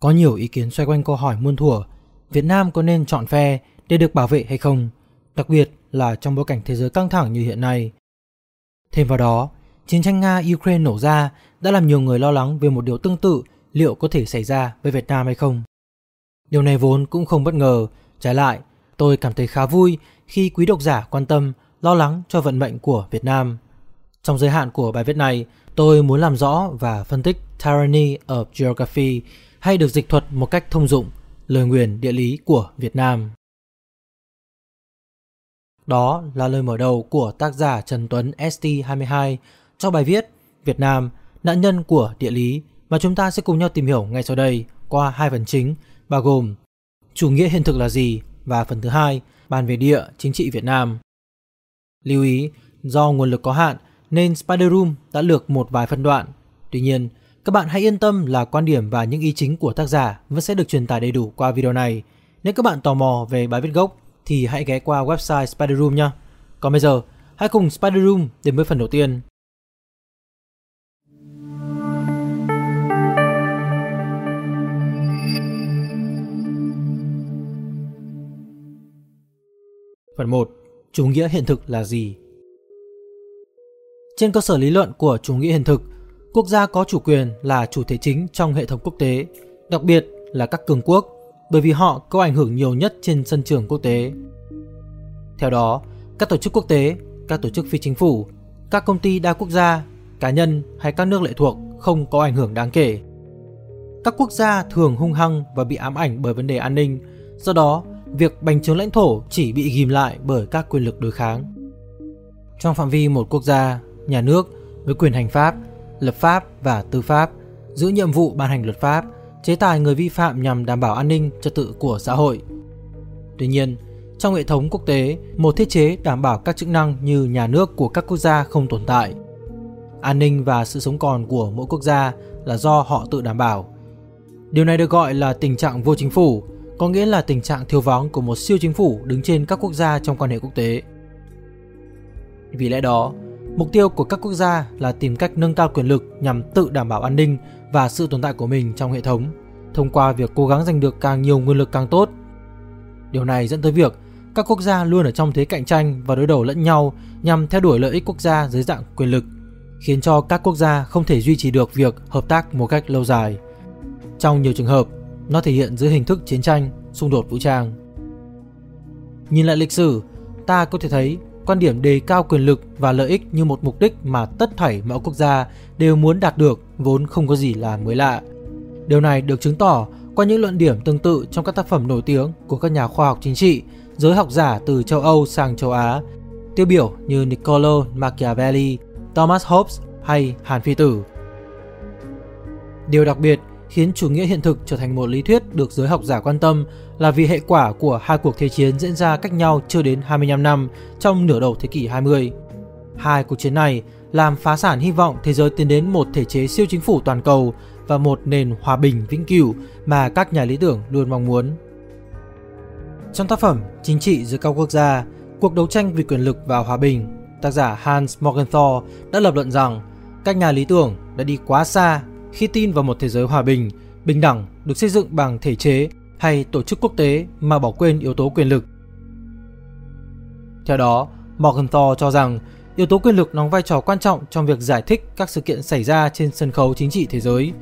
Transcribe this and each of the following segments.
Có nhiều ý kiến xoay quanh câu hỏi muôn thuở, Việt Nam có nên chọn phe để được bảo vệ hay không, đặc biệt là trong bối cảnh thế giới căng thẳng như hiện nay. Thêm vào đó, chiến tranh Nga-Ukraine nổ ra đã làm nhiều người lo lắng về một điều tương tự liệu có thể xảy ra với Việt Nam hay không. Điều này vốn cũng không bất ngờ, trái lại, tôi cảm thấy khá vui khi quý độc giả quan tâm, lo lắng cho vận mệnh của Việt Nam. Trong giới hạn của bài viết này, tôi muốn làm rõ và phân tích Tyranny of Geography hay được dịch thuật một cách thông dụng, lời nguyền địa lý của Việt Nam. Đó là lời mở đầu của tác giả Trần Tuấn ST22 cho bài viết Việt Nam, nạn nhân của địa lý mà chúng ta sẽ cùng nhau tìm hiểu ngay sau đây qua hai phần chính bao gồm chủ nghĩa hiện thực là gì và phần thứ hai bàn về địa chính trị Việt Nam. Lưu ý, do nguồn lực có hạn nên Spider Room đã lược một vài phân đoạn. Tuy nhiên, các bạn hãy yên tâm là quan điểm và những ý chính của tác giả vẫn sẽ được truyền tải đầy đủ qua video này. Nếu các bạn tò mò về bài viết gốc thì hãy ghé qua website Spider Room nhé. Còn bây giờ, hãy cùng Spider Room đến với phần đầu tiên. Phần 1. Chủ nghĩa hiện thực là gì? Trên cơ sở lý luận của chủ nghĩa hiện thực, quốc gia có chủ quyền là chủ thể chính trong hệ thống quốc tế, đặc biệt là các cường quốc, bởi vì họ có ảnh hưởng nhiều nhất trên sân trường quốc tế. Theo đó, các tổ chức quốc tế, các tổ chức phi chính phủ, các công ty đa quốc gia, cá nhân hay các nước lệ thuộc không có ảnh hưởng đáng kể. Các quốc gia thường hung hăng và bị ám ảnh bởi vấn đề an ninh, do đó việc bành trướng lãnh thổ chỉ bị ghim lại bởi các quyền lực đối kháng. Trong phạm vi một quốc gia, nhà nước với quyền hành pháp, lập pháp và tư pháp giữ nhiệm vụ ban hành luật pháp, chế tài người vi phạm nhằm đảm bảo an ninh trật tự của xã hội. Tuy nhiên, trong hệ thống quốc tế, một thiết chế đảm bảo các chức năng như nhà nước của các quốc gia không tồn tại. An ninh và sự sống còn của mỗi quốc gia là do họ tự đảm bảo. Điều này được gọi là tình trạng vô chính phủ, có nghĩa là tình trạng thiếu vắng của một siêu chính phủ đứng trên các quốc gia trong quan hệ quốc tế. Vì lẽ đó, mục tiêu của các quốc gia là tìm cách nâng cao quyền lực nhằm tự đảm bảo an ninh và sự tồn tại của mình trong hệ thống, thông qua việc cố gắng giành được càng nhiều nguồn lực càng tốt. Điều này dẫn tới việc các quốc gia luôn ở trong thế cạnh tranh và đối đầu lẫn nhau nhằm theo đuổi lợi ích quốc gia dưới dạng quyền lực, khiến cho các quốc gia không thể duy trì được việc hợp tác một cách lâu dài. Trong nhiều trường hợp, nó thể hiện dưới hình thức chiến tranh, xung đột vũ trang. Nhìn lại lịch sử, ta có thể thấy quan điểm đề cao quyền lực và lợi ích như một mục đích mà tất thảy mọi quốc gia đều muốn đạt được vốn không có gì là mới lạ. Điều này được chứng tỏ qua những luận điểm tương tự trong các tác phẩm nổi tiếng của các nhà khoa học chính trị, giới học giả từ châu Âu sang châu Á, tiêu biểu như Niccolo Machiavelli, Thomas Hobbes hay Hàn Phi Tử. Điều đặc biệt khiến chủ nghĩa hiện thực trở thành một lý thuyết được giới học giả quan tâm là vì hệ quả của hai cuộc thế chiến diễn ra cách nhau chưa đến 25 năm trong nửa đầu thế kỷ 20. Hai cuộc chiến này làm phá sản hy vọng thế giới tiến đến một thể chế siêu chính phủ toàn cầu và một nền hòa bình vĩnh cửu mà các nhà lý tưởng luôn mong muốn. Trong tác phẩm Chính trị giữa các quốc gia, cuộc đấu tranh vì quyền lực và hòa bình, tác giả Hans Morgenthau đã lập luận rằng các nhà lý tưởng đã đi quá xa khi tin vào một thế giới hòa bình, bình đẳng được xây dựng bằng thể chế hay tổ chức quốc tế mà bỏ quên yếu tố quyền lực. Theo đó, Morgenthau cho rằng yếu tố quyền lực đóng vai trò quan trọng trong việc giải thích các sự kiện xảy ra trên sân khấu chính trị thế giới.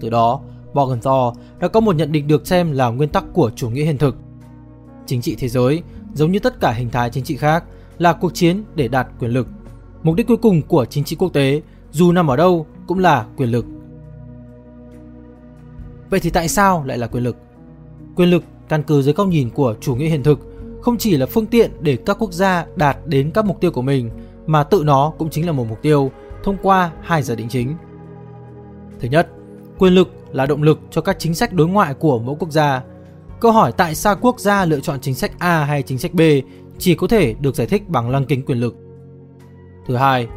Từ đó, Morgenthau đã có một nhận định được xem là nguyên tắc của chủ nghĩa hiện thực. Chính trị thế giới, giống như tất cả hình thái chính trị khác, là cuộc chiến để đạt quyền lực. Mục đích cuối cùng của chính trị quốc tế, dù nằm ở đâu, cũng là quyền lực. Vậy thì tại sao lại là quyền lực? Quyền lực căn cứ dưới góc nhìn của chủ nghĩa hiện thực không chỉ là phương tiện để các quốc gia đạt đến các mục tiêu của mình mà tự nó cũng chính là một mục tiêu thông qua hai giả định chính. Thứ nhất, quyền lực là động lực cho các chính sách đối ngoại của mỗi quốc gia. Câu hỏi tại sao quốc gia lựa chọn chính sách A hay chính sách B chỉ có thể được giải thích bằng lăng kính quyền lực. Thứ hai,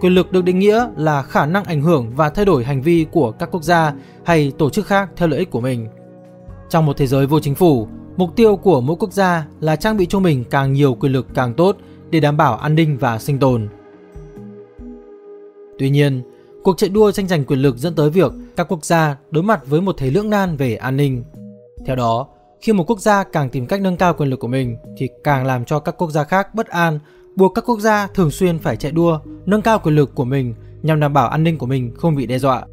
Quyền lực được định nghĩa là khả năng ảnh hưởng và thay đổi hành vi của các quốc gia hay tổ chức khác theo lợi ích của mình. Trong một thế giới vô chính phủ, mục tiêu của mỗi quốc gia là trang bị cho mình càng nhiều quyền lực càng tốt để đảm bảo an ninh và sinh tồn. Tuy nhiên, cuộc chạy đua tranh giành quyền lực dẫn tới việc các quốc gia đối mặt với một thế lưỡng nan về an ninh. Theo đó, khi một quốc gia càng tìm cách nâng cao quyền lực của mình thì càng làm cho các quốc gia khác bất an, buộc các quốc gia thường xuyên phải chạy đua nâng cao quyền lực của mình nhằm đảm bảo an ninh của mình không bị đe dọa.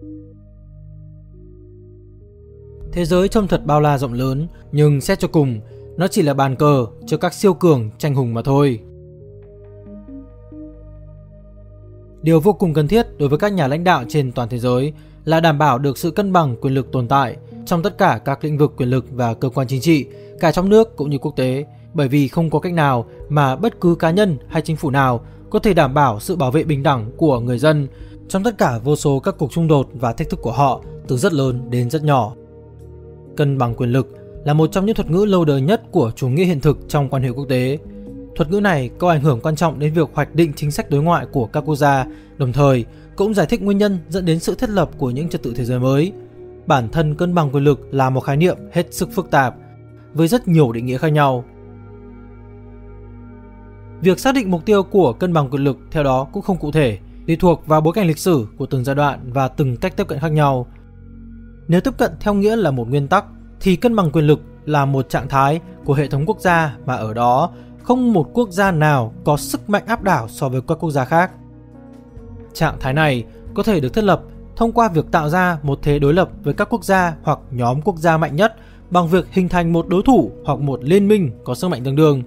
Thế giới trông thật bao la rộng lớn, nhưng xét cho cùng, nó chỉ là bàn cờ cho các siêu cường tranh hùng mà thôi. Điều vô cùng cần thiết đối với các nhà lãnh đạo trên toàn thế giới là đảm bảo được sự cân bằng quyền lực tồn tại trong tất cả các lĩnh vực quyền lực và cơ quan chính trị, cả trong nước cũng như quốc tế, bởi vì không có cách nào mà bất cứ cá nhân hay chính phủ nào có thể đảm bảo sự bảo vệ bình đẳng của người dân trong tất cả vô số các cuộc xung đột và thách thức của họ từ rất lớn đến rất nhỏ. Cân bằng quyền lực là một trong những thuật ngữ lâu đời nhất của chủ nghĩa hiện thực trong quan hệ quốc tế. Thuật ngữ này có ảnh hưởng quan trọng đến việc hoạch định chính sách đối ngoại của các quốc gia, đồng thời cũng giải thích nguyên nhân dẫn đến sự thiết lập của những trật tự thế giới mới. Bản thân cân bằng quyền lực là một khái niệm hết sức phức tạp, với rất nhiều định nghĩa khác nhau. Việc xác định mục tiêu của cân bằng quyền lực theo đó cũng không cụ thể, tùy thuộc vào bối cảnh lịch sử của từng giai đoạn và từng cách tiếp cận khác nhau. Nếu tiếp cận theo nghĩa là một nguyên tắc thì cân bằng quyền lực là một trạng thái của hệ thống quốc gia mà ở đó không một quốc gia nào có sức mạnh áp đảo so với các quốc gia khác. Trạng thái này có thể được thiết lập thông qua việc tạo ra một thế đối lập với các quốc gia hoặc nhóm quốc gia mạnh nhất bằng việc hình thành một đối thủ hoặc một liên minh có sức mạnh tương đương.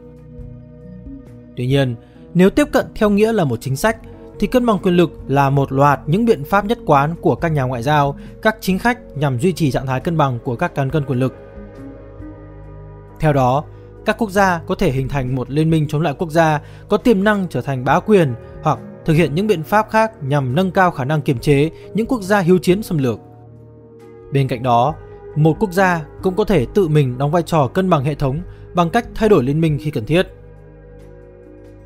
Tuy nhiên, nếu tiếp cận theo nghĩa là một chính sách thì cân bằng quyền lực là một loạt những biện pháp nhất quán của các nhà ngoại giao, các chính khách nhằm duy trì trạng thái cân bằng của các cán cân quyền lực. Theo đó, các quốc gia có thể hình thành một liên minh chống lại quốc gia có tiềm năng trở thành bá quyền hoặc thực hiện những biện pháp khác nhằm nâng cao khả năng kiềm chế những quốc gia hiếu chiến xâm lược. Bên cạnh đó, một quốc gia cũng có thể tự mình đóng vai trò cân bằng hệ thống bằng cách thay đổi liên minh khi cần thiết.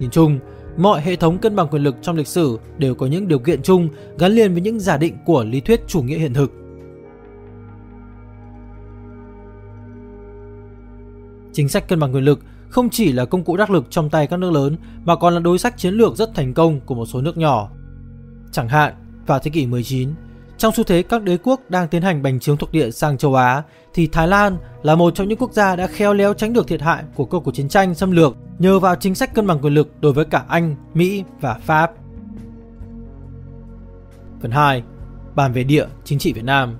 Nhìn chung, mọi hệ thống cân bằng quyền lực trong lịch sử đều có những điều kiện chung gắn liền với những giả định của lý thuyết chủ nghĩa hiện thực. Chính sách cân bằng quyền lực không chỉ là công cụ đắc lực trong tay các nước lớn mà còn là đối sách chiến lược rất thành công của một số nước nhỏ. Chẳng hạn, vào thế kỷ 19, trong xu thế các đế quốc đang tiến hành bành trướng thuộc địa sang châu Á, thì Thái Lan là một trong những quốc gia đã khéo léo tránh được thiệt hại của cuộc chiến tranh xâm lược nhờ vào chính sách cân bằng quyền lực đối với cả Anh, Mỹ và Pháp. Phần 2. Bàn về địa chính trị Việt Nam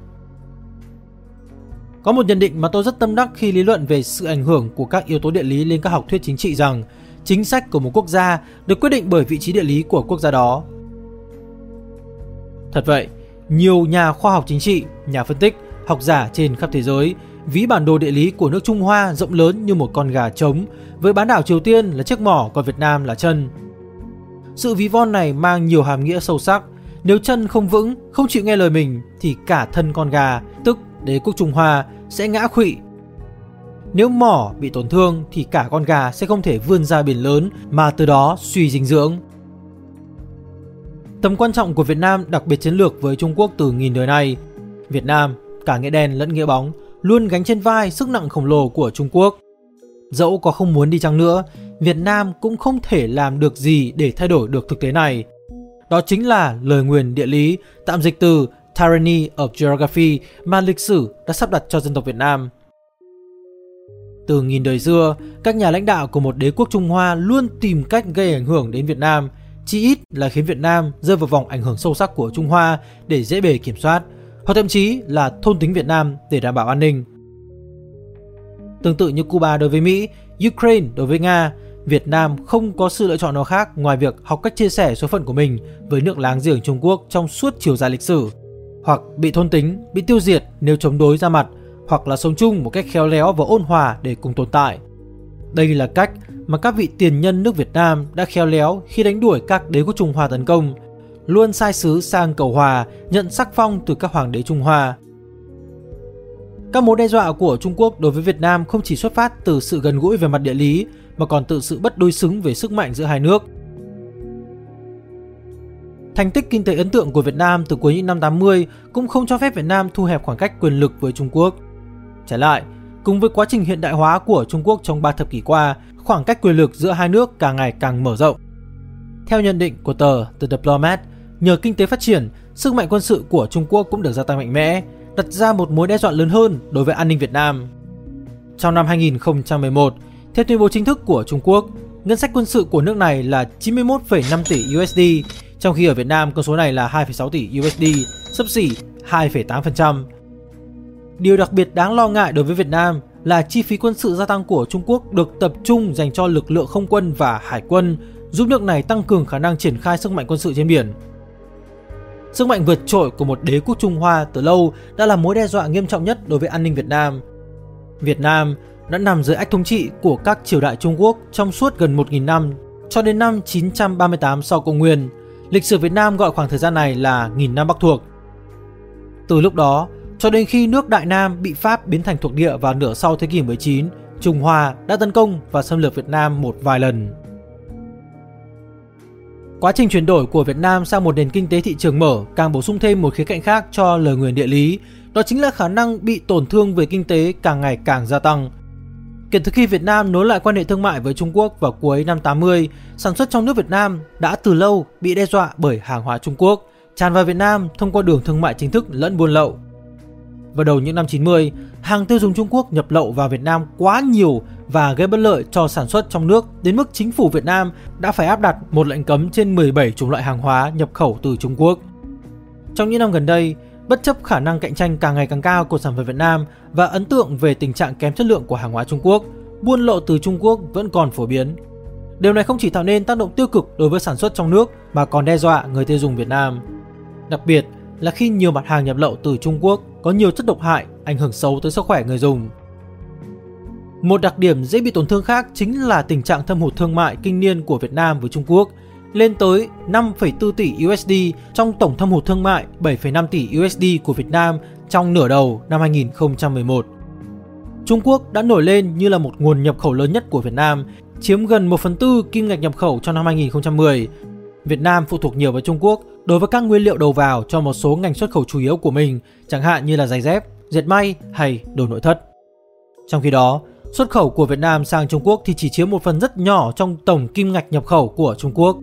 Có một nhận định mà tôi rất tâm đắc khi lý luận về sự ảnh hưởng của các yếu tố địa lý lên các học thuyết chính trị rằng chính sách của một quốc gia được quyết định bởi vị trí địa lý của quốc gia đó. Thật vậy, nhiều nhà khoa học chính trị, nhà phân tích, học giả trên khắp thế giới ví bản đồ địa lý của nước Trung Hoa rộng lớn như một con gà trống, với bán đảo Triều Tiên là chiếc mỏ còn Việt Nam là chân. Sự ví von này mang nhiều hàm nghĩa sâu sắc. Nếu chân không vững, không chịu nghe lời mình thì cả thân con gà, tức đế quốc Trung Hoa sẽ ngã khụy. Nếu mỏ bị tổn thương thì cả con gà sẽ không thể vươn ra biển lớn mà từ đó suy dinh dưỡng. Tầm quan trọng của Việt Nam đặc biệt chiến lược với Trung Quốc từ nghìn đời nay. Việt Nam, cả nghĩa đen lẫn nghĩa bóng, luôn gánh trên vai sức nặng khổng lồ của Trung Quốc. Dẫu có không muốn đi chăng nữa, Việt Nam cũng không thể làm được gì để thay đổi được thực tế này. Đó chính là lời nguyền địa lý, tạm dịch từ Tyranny of Geography mà lịch sử đã sắp đặt cho dân tộc Việt Nam. Từ nghìn đời xưa, các nhà lãnh đạo của một đế quốc Trung Hoa luôn tìm cách gây ảnh hưởng đến Việt Nam, chỉ ít là khiến Việt Nam rơi vào vòng ảnh hưởng sâu sắc của Trung Hoa để dễ bề kiểm soát, hoặc thậm chí là thôn tính Việt Nam để đảm bảo an ninh. Tương tự như Cuba đối với Mỹ, Ukraine đối với Nga, Việt Nam không có sự lựa chọn nào khác ngoài việc học cách chia sẻ số phận của mình với nước láng giềng Trung Quốc trong suốt chiều dài lịch sử, hoặc bị thôn tính, bị tiêu diệt nếu chống đối ra mặt, hoặc là sống chung một cách khéo léo và ôn hòa để cùng tồn tại. Đây là cách mà các vị tiền nhân nước Việt Nam đã khéo léo khi đánh đuổi các đế quốc Trung Hoa tấn công, luôn sai sứ sang cầu hòa, nhận sắc phong từ các hoàng đế Trung Hoa. Các mối đe dọa của Trung Quốc đối với Việt Nam không chỉ xuất phát từ sự gần gũi về mặt địa lý mà còn từ sự bất đối xứng về sức mạnh giữa hai nước. Thành tích kinh tế ấn tượng của Việt Nam từ cuối những năm 80 cũng không cho phép Việt Nam thu hẹp khoảng cách quyền lực với Trung Quốc. Trái lại, cùng với quá trình hiện đại hóa của Trung Quốc trong 3 thập kỷ qua, khoảng cách quyền lực giữa hai nước càng ngày càng mở rộng. Theo nhận định của tờ The Diplomat, nhờ kinh tế phát triển, sức mạnh quân sự của Trung Quốc cũng được gia tăng mạnh mẽ, đặt ra một mối đe dọa lớn hơn đối với an ninh Việt Nam. Trong năm 2011, theo tuyên bố chính thức của Trung Quốc, ngân sách quân sự của nước này là 91,5 tỷ USD, trong khi ở Việt Nam con số này là 2,6 tỷ USD, sấp xỉ 2,8%. Điều đặc biệt đáng lo ngại đối với Việt Nam là chi phí quân sự gia tăng của Trung Quốc được tập trung dành cho lực lượng không quân và hải quân, giúp nước này tăng cường khả năng triển khai sức mạnh quân sự trên biển. Sức mạnh vượt trội của một đế quốc Trung Hoa từ lâu đã là mối đe dọa nghiêm trọng nhất đối với an ninh Việt Nam. Việt Nam đã nằm dưới ách thống trị của các triều đại Trung Quốc trong suốt gần 1.000 năm, cho đến năm 938 sau công nguyên. Lịch sử Việt Nam gọi khoảng thời gian này là nghìn năm Bắc thuộc. Từ lúc đó, cho đến khi nước Đại Nam bị Pháp biến thành thuộc địa vào nửa sau thế kỷ 19, Trung Hoa đã tấn công và xâm lược Việt Nam một vài lần. Quá trình chuyển đổi của Việt Nam sang một nền kinh tế thị trường mở càng bổ sung thêm một khía cạnh khác cho lời nguyền địa lý, đó chính là khả năng bị tổn thương về kinh tế càng ngày càng gia tăng. Kể từ khi Việt Nam nối lại quan hệ thương mại với Trung Quốc vào cuối năm 80, sản xuất trong nước Việt Nam đã từ lâu bị đe dọa bởi hàng hóa Trung Quốc, tràn vào Việt Nam thông qua đường thương mại chính thức lẫn buôn lậu. Vào đầu những năm 90, hàng tiêu dùng Trung Quốc nhập lậu vào Việt Nam quá nhiều và gây bất lợi cho sản xuất trong nước đến mức chính phủ Việt Nam đã phải áp đặt một lệnh cấm trên 17 chủng loại hàng hóa nhập khẩu từ Trung Quốc. Trong những năm gần đây, bất chấp khả năng cạnh tranh càng ngày càng cao của sản phẩm Việt Nam và ấn tượng về tình trạng kém chất lượng của hàng hóa Trung Quốc, buôn lậu từ Trung Quốc vẫn còn phổ biến. Điều này không chỉ tạo nên tác động tiêu cực đối với sản xuất trong nước mà còn đe dọa người tiêu dùng Việt Nam. Đặc biệt là khi nhiều mặt hàng nhập lậu từ Trung Quốc có nhiều chất độc hại ảnh hưởng xấu tới sức khỏe người dùng. Một đặc điểm dễ bị tổn thương khác chính là tình trạng thâm hụt thương mại kinh niên của Việt Nam với Trung Quốc lên tới 5,4 tỷ USD trong tổng thâm hụt thương mại 7,5 tỷ USD của Việt Nam trong nửa đầu năm 2011. Trung Quốc đã nổi lên như là một nguồn nhập khẩu lớn nhất của Việt Nam, chiếm gần 1 phần tư kim ngạch nhập khẩu trong năm 2010. Việt Nam phụ thuộc nhiều vào Trung Quốc đối với các nguyên liệu đầu vào cho một số ngành xuất khẩu chủ yếu của mình, chẳng hạn như là giày dép, dệt may hay đồ nội thất. Trong khi đó, xuất khẩu của Việt Nam sang Trung Quốc thì chỉ chiếm một phần rất nhỏ trong tổng kim ngạch nhập khẩu của Trung Quốc.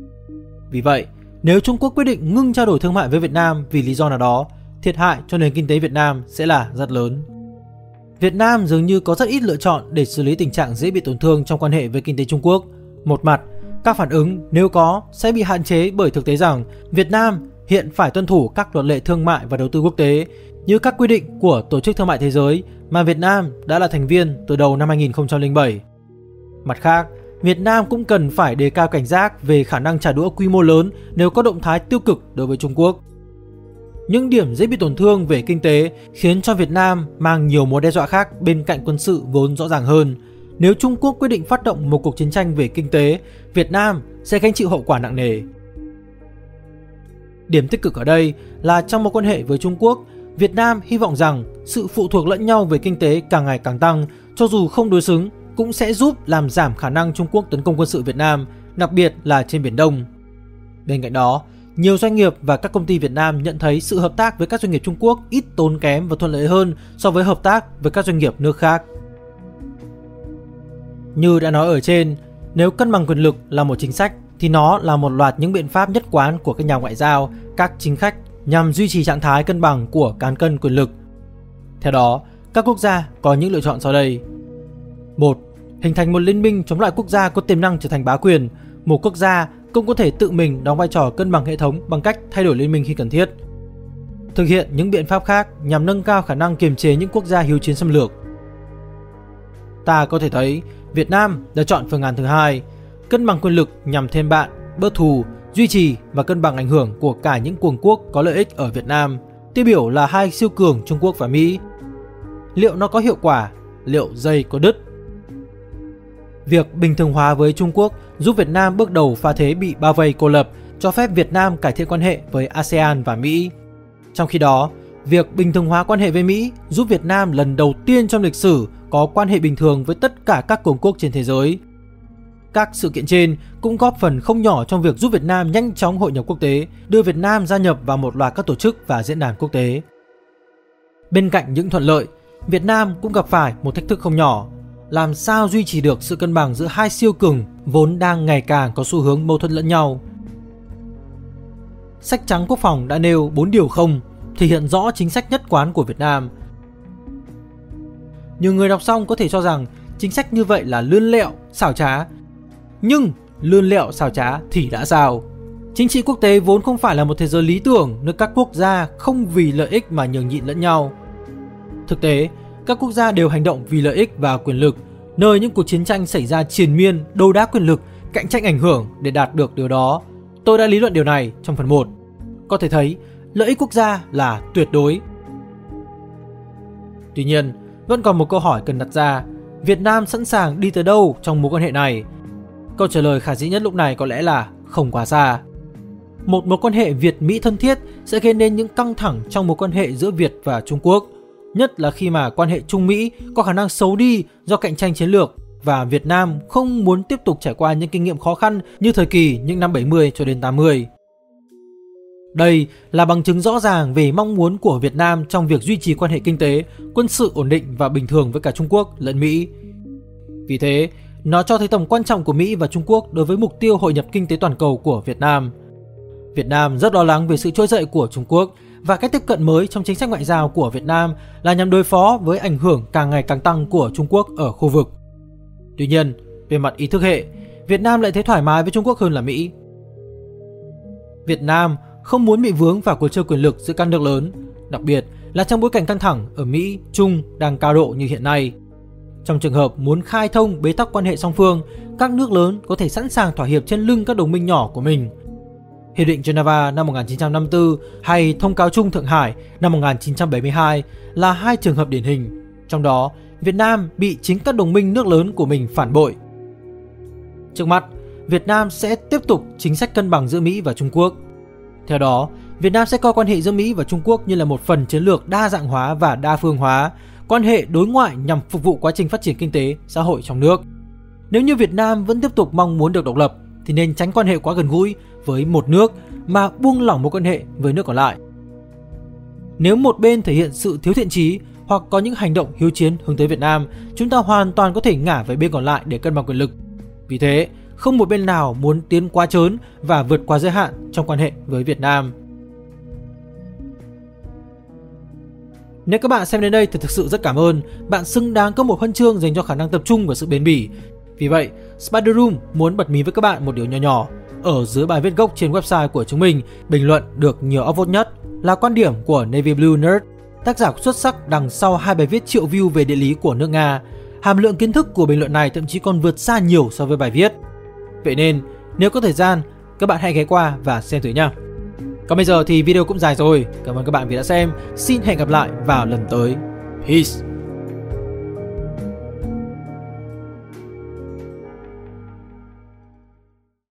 Vì vậy, nếu Trung Quốc quyết định ngưng trao đổi thương mại với Việt Nam vì lý do nào đó, thiệt hại cho nền kinh tế Việt Nam sẽ là rất lớn. Việt Nam dường như có rất ít lựa chọn để xử lý tình trạng dễ bị tổn thương trong quan hệ với kinh tế Trung Quốc. Một mặt, các phản ứng nếu có sẽ bị hạn chế bởi thực tế rằng Việt Nam hiện phải tuân thủ các luật lệ thương mại và đầu tư quốc tế như các quy định của Tổ chức Thương mại Thế giới mà Việt Nam đã là thành viên từ đầu năm 2007. Mặt khác, Việt Nam cũng cần phải đề cao cảnh giác về khả năng trả đũa quy mô lớn nếu có động thái tiêu cực đối với Trung Quốc. Những điểm dễ bị tổn thương về kinh tế khiến cho Việt Nam mang nhiều mối đe dọa khác bên cạnh quân sự vốn rõ ràng hơn. Nếu Trung Quốc quyết định phát động một cuộc chiến tranh về kinh tế, Việt Nam sẽ gánh chịu hậu quả nặng nề. Điểm tích cực ở đây là trong mối quan hệ với Trung Quốc, Việt Nam hy vọng rằng sự phụ thuộc lẫn nhau về kinh tế càng ngày càng tăng, cho dù không đối xứng, cũng sẽ giúp làm giảm khả năng Trung Quốc tấn công quân sự Việt Nam, đặc biệt là trên Biển Đông. Bên cạnh đó, nhiều doanh nghiệp và các công ty Việt Nam nhận thấy sự hợp tác với các doanh nghiệp Trung Quốc ít tốn kém và thuận lợi hơn so với hợp tác với các doanh nghiệp nước khác. Như đã nói ở trên, nếu cân bằng quyền lực là một chính sách thì nó là một loạt những biện pháp nhất quán của các nhà ngoại giao, các chính khách nhằm duy trì trạng thái cân bằng của cán cân quyền lực. Theo đó, các quốc gia có những lựa chọn sau đây. 1. Hình thành một liên minh chống lại quốc gia có tiềm năng trở thành bá quyền. Một quốc gia cũng có thể tự mình đóng vai trò cân bằng hệ thống bằng cách thay đổi liên minh khi cần thiết. Thực hiện những biện pháp khác nhằm nâng cao khả năng kiềm chế những quốc gia hiếu chiến xâm lược. Ta có thể thấy Việt Nam đã chọn phương án thứ hai, cân bằng quyền lực nhằm thêm bạn, bớt thù, duy trì và cân bằng ảnh hưởng của cả những cường quốc có lợi ích ở Việt Nam, tiêu biểu là hai siêu cường Trung Quốc và Mỹ. Liệu nó có hiệu quả? Liệu dây có đứt? Việc bình thường hóa với Trung Quốc giúp Việt Nam bước đầu pha thế bị bao vây cô lập, cho phép Việt Nam cải thiện quan hệ với ASEAN và Mỹ. Trong khi đó, việc bình thường hóa quan hệ với Mỹ giúp Việt Nam lần đầu tiên trong lịch sử có quan hệ bình thường với tất cả các cường quốc trên thế giới. Các sự kiện trên cũng góp phần không nhỏ trong việc giúp Việt Nam nhanh chóng hội nhập quốc tế, đưa Việt Nam gia nhập vào một loạt các tổ chức và diễn đàn quốc tế. Bên cạnh những thuận lợi, Việt Nam cũng gặp phải một thách thức không nhỏ làm sao duy trì được sự cân bằng giữa hai siêu cường vốn đang ngày càng có xu hướng mâu thuẫn lẫn nhau. sách trắng quốc phòng đã nêu 4 điều không, thể hiện rõ chính sách nhất quán của Việt Nam. Nhiều người đọc xong có thể cho rằng chính sách như vậy là lươn lẹo, xảo trá. Nhưng lươn lẹo xảo trá thì đã sao? Chính trị quốc tế vốn không phải là một thế giới lý tưởng nơi các quốc gia không vì lợi ích mà nhường nhịn lẫn nhau. Thực tế, các quốc gia đều hành động vì lợi ích và quyền lực, nơi những cuộc chiến tranh xảy ra triền miên, đấu đá quyền lực, cạnh tranh ảnh hưởng để đạt được điều đó. Tôi đã lý luận điều này trong phần 1. Có thể thấy, lợi ích quốc gia là tuyệt đối. Tuy nhiên, vẫn còn một câu hỏi cần đặt ra, Việt Nam sẵn sàng đi tới đâu trong mối quan hệ này? Câu trả lời khả dĩ nhất lúc này có lẽ là không quá xa. Một mối quan hệ Việt-Mỹ thân thiết sẽ gây nên những căng thẳng trong mối quan hệ giữa Việt và Trung Quốc, nhất là khi mà quan hệ Trung-Mỹ có khả năng xấu đi do cạnh tranh chiến lược và Việt Nam không muốn tiếp tục trải qua những kinh nghiệm khó khăn như thời kỳ những năm 70 cho đến 80. Đây là bằng chứng rõ ràng về mong muốn của Việt Nam trong việc duy trì quan hệ kinh tế, quân sự ổn định và bình thường với cả Trung Quốc lẫn Mỹ. Vì thế, nó cho thấy tầm quan trọng của Mỹ và Trung Quốc đối với mục tiêu hội nhập kinh tế toàn cầu của Việt Nam. Việt Nam rất lo lắng về sự trỗi dậy của Trung Quốc và cách tiếp cận mới trong chính sách ngoại giao của Việt Nam là nhằm đối phó với ảnh hưởng càng ngày càng tăng của Trung Quốc ở khu vực. Tuy nhiên, về mặt ý thức hệ, Việt Nam lại thấy thoải mái với Trung Quốc hơn là Mỹ. Việt Nam không muốn bị vướng vào cuộc chơi quyền lực giữa các nước lớn, đặc biệt là trong bối cảnh căng thẳng ở Mỹ, Trung đang cao độ như hiện nay. Trong trường hợp muốn khai thông bế tắc quan hệ song phương, các nước lớn có thể sẵn sàng thỏa hiệp trên lưng các đồng minh nhỏ của mình. Hiệp định Geneva năm 1954 hay Thông cáo chung Thượng Hải năm 1972 là hai trường hợp điển hình. Trong đó, Việt Nam bị chính các đồng minh nước lớn của mình phản bội. Trước mắt, Việt Nam sẽ tiếp tục chính sách cân bằng giữa Mỹ và Trung Quốc – theo đó, Việt Nam sẽ coi quan hệ giữa Mỹ và Trung Quốc như là một phần chiến lược đa dạng hóa và đa phương hóa, quan hệ đối ngoại nhằm phục vụ quá trình phát triển kinh tế, xã hội trong nước. Nếu như Việt Nam vẫn tiếp tục mong muốn được độc lập thì nên tránh quan hệ quá gần gũi với một nước mà buông lỏng mối quan hệ với nước còn lại. Nếu một bên thể hiện sự thiếu thiện trí hoặc có những hành động hiếu chiến hướng tới Việt Nam, chúng ta hoàn toàn có thể ngả về bên còn lại để cân bằng quyền lực. Vì thế, không một bên nào muốn tiến quá trớn và vượt qua giới hạn trong quan hệ với Việt Nam. Nếu các bạn xem đến đây thì thực sự rất cảm ơn, bạn xứng đáng có một huân chương dành cho khả năng tập trung và sự bền bỉ. Vì vậy, Spider Room muốn bật mí với các bạn một điều nhỏ nhỏ. Ở dưới bài viết gốc trên website của chúng mình, bình luận được nhiều upvote nhất là quan điểm của Navy Blue Nerd, tác giả xuất sắc đằng sau hai bài viết triệu view về địa lý của nước Nga. Hàm lượng kiến thức của bình luận này thậm chí còn vượt xa nhiều so với bài viết. Vậy nên nếu có thời gian, các bạn hãy ghé qua và xem thử nha. Còn bây giờ thì video cũng dài rồi. Cảm ơn các bạn vì đã xem. Xin hẹn gặp lại vào lần tới. Peace.